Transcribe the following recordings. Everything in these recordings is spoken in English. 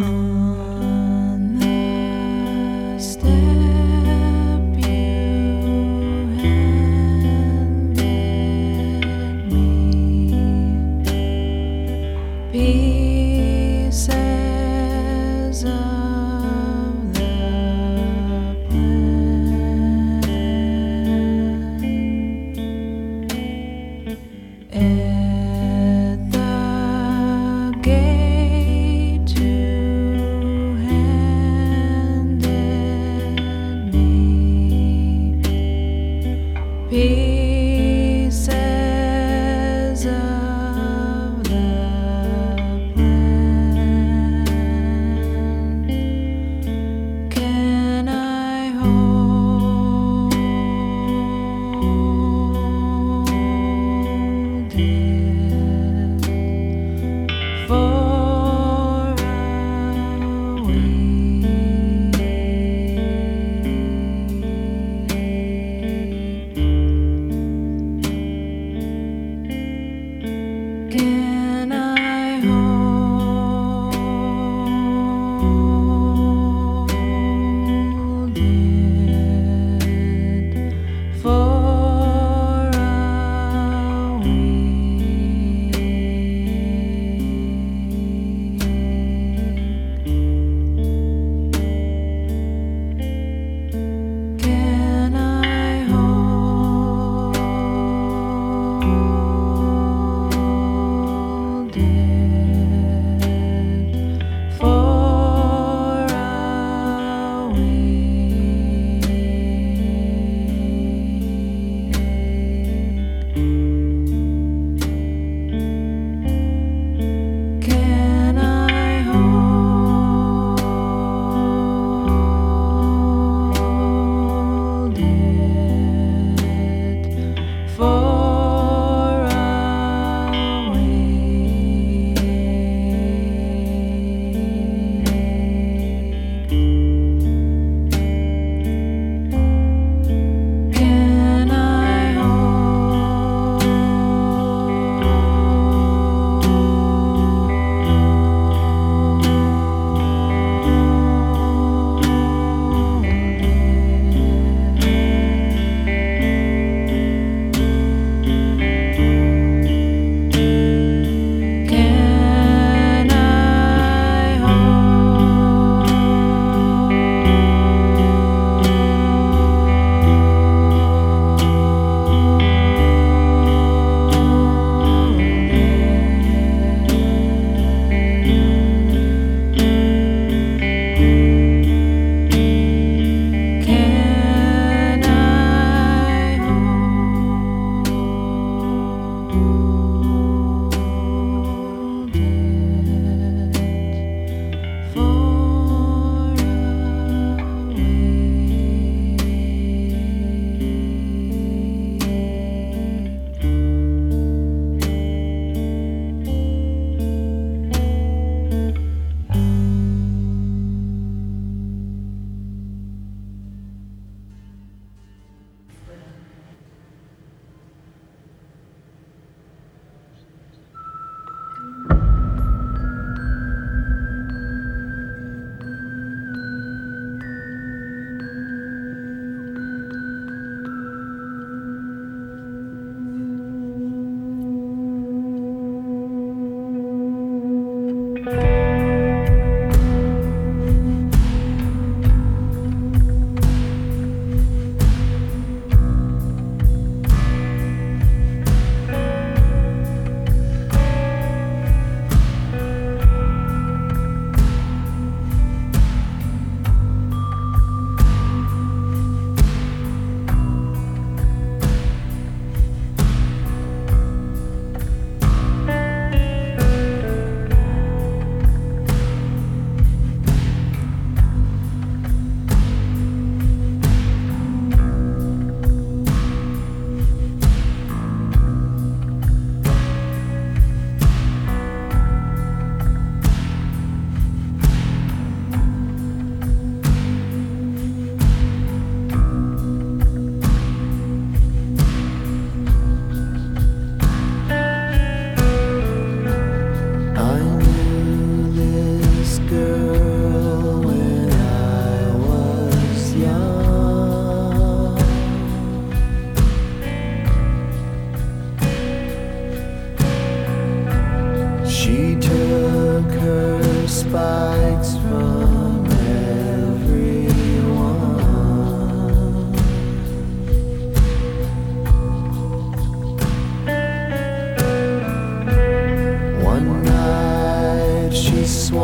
On she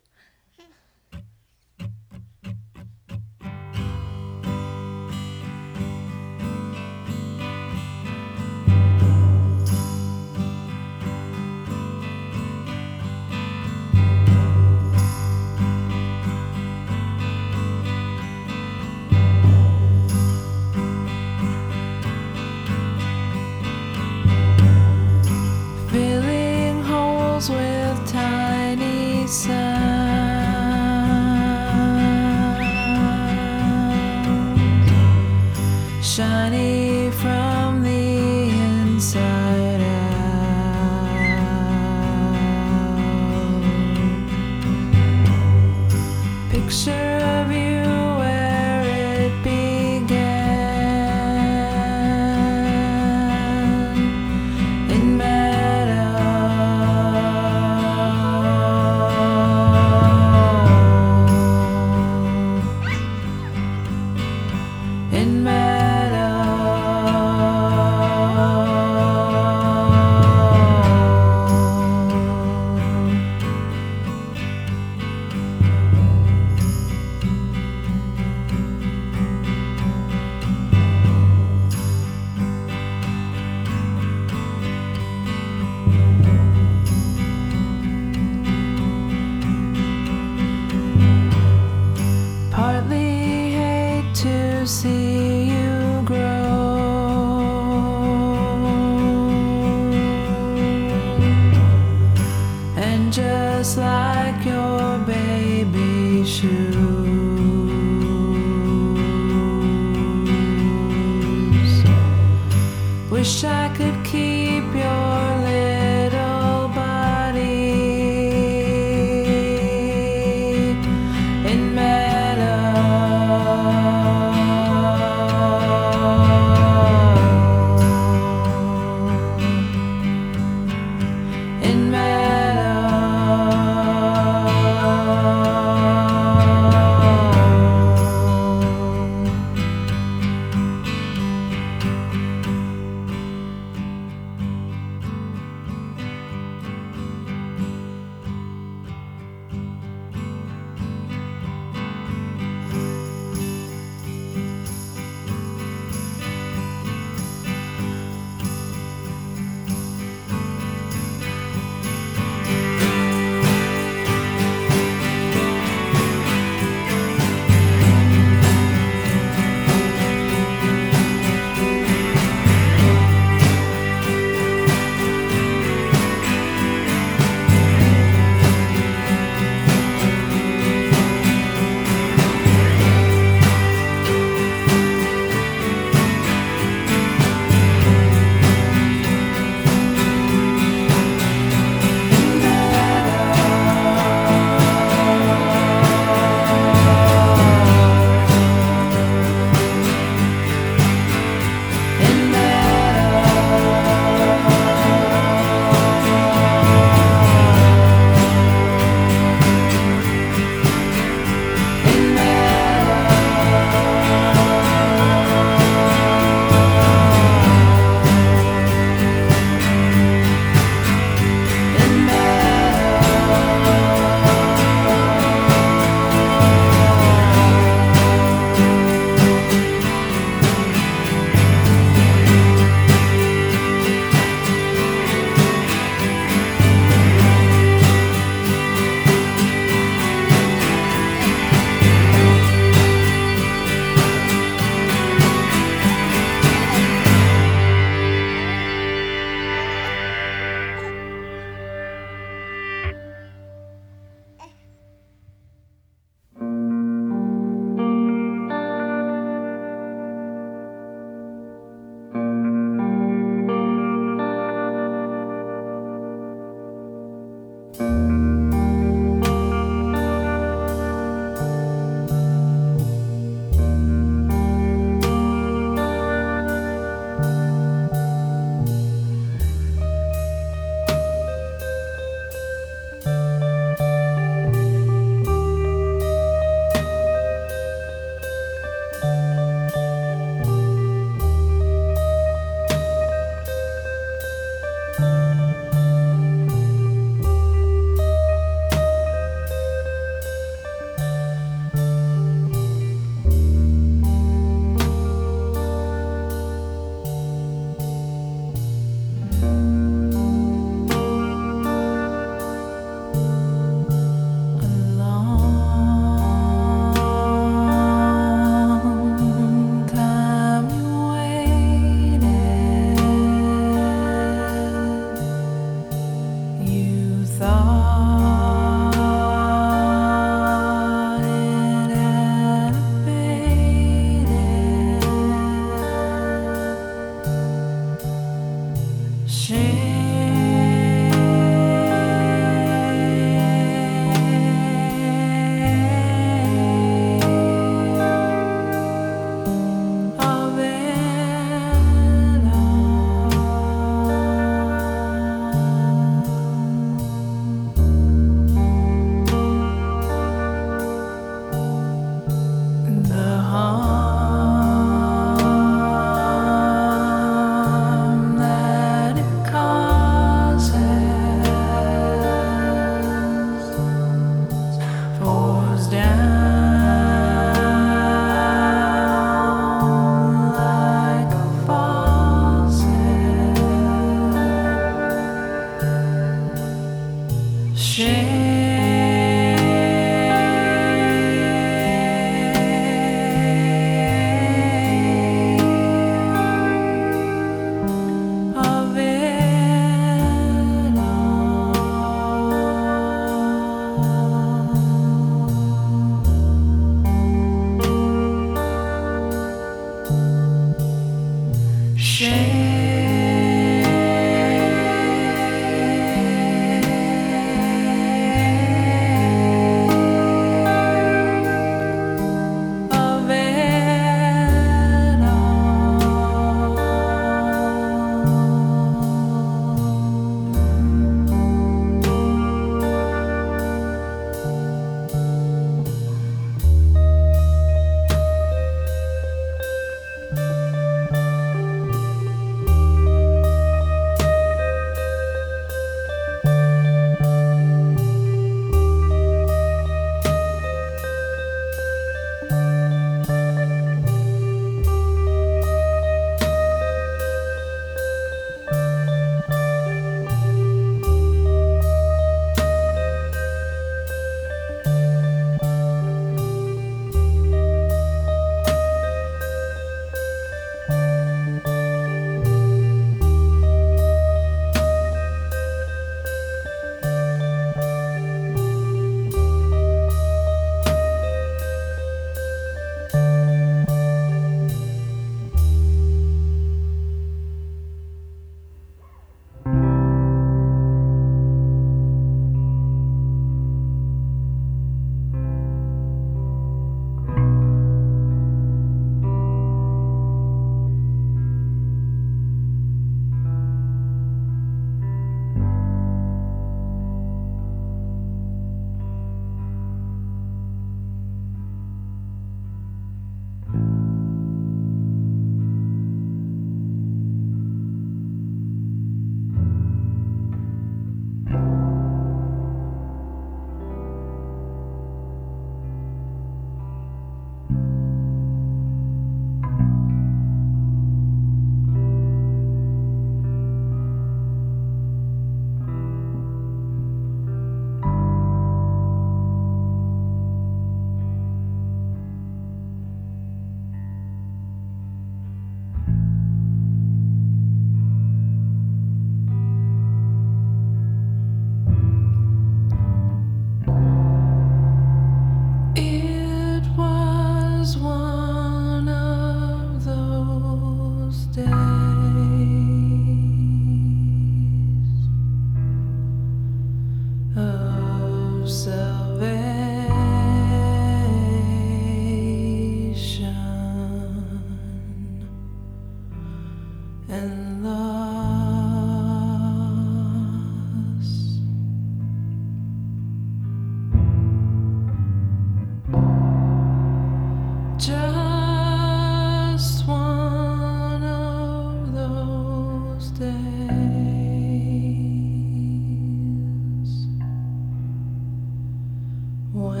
when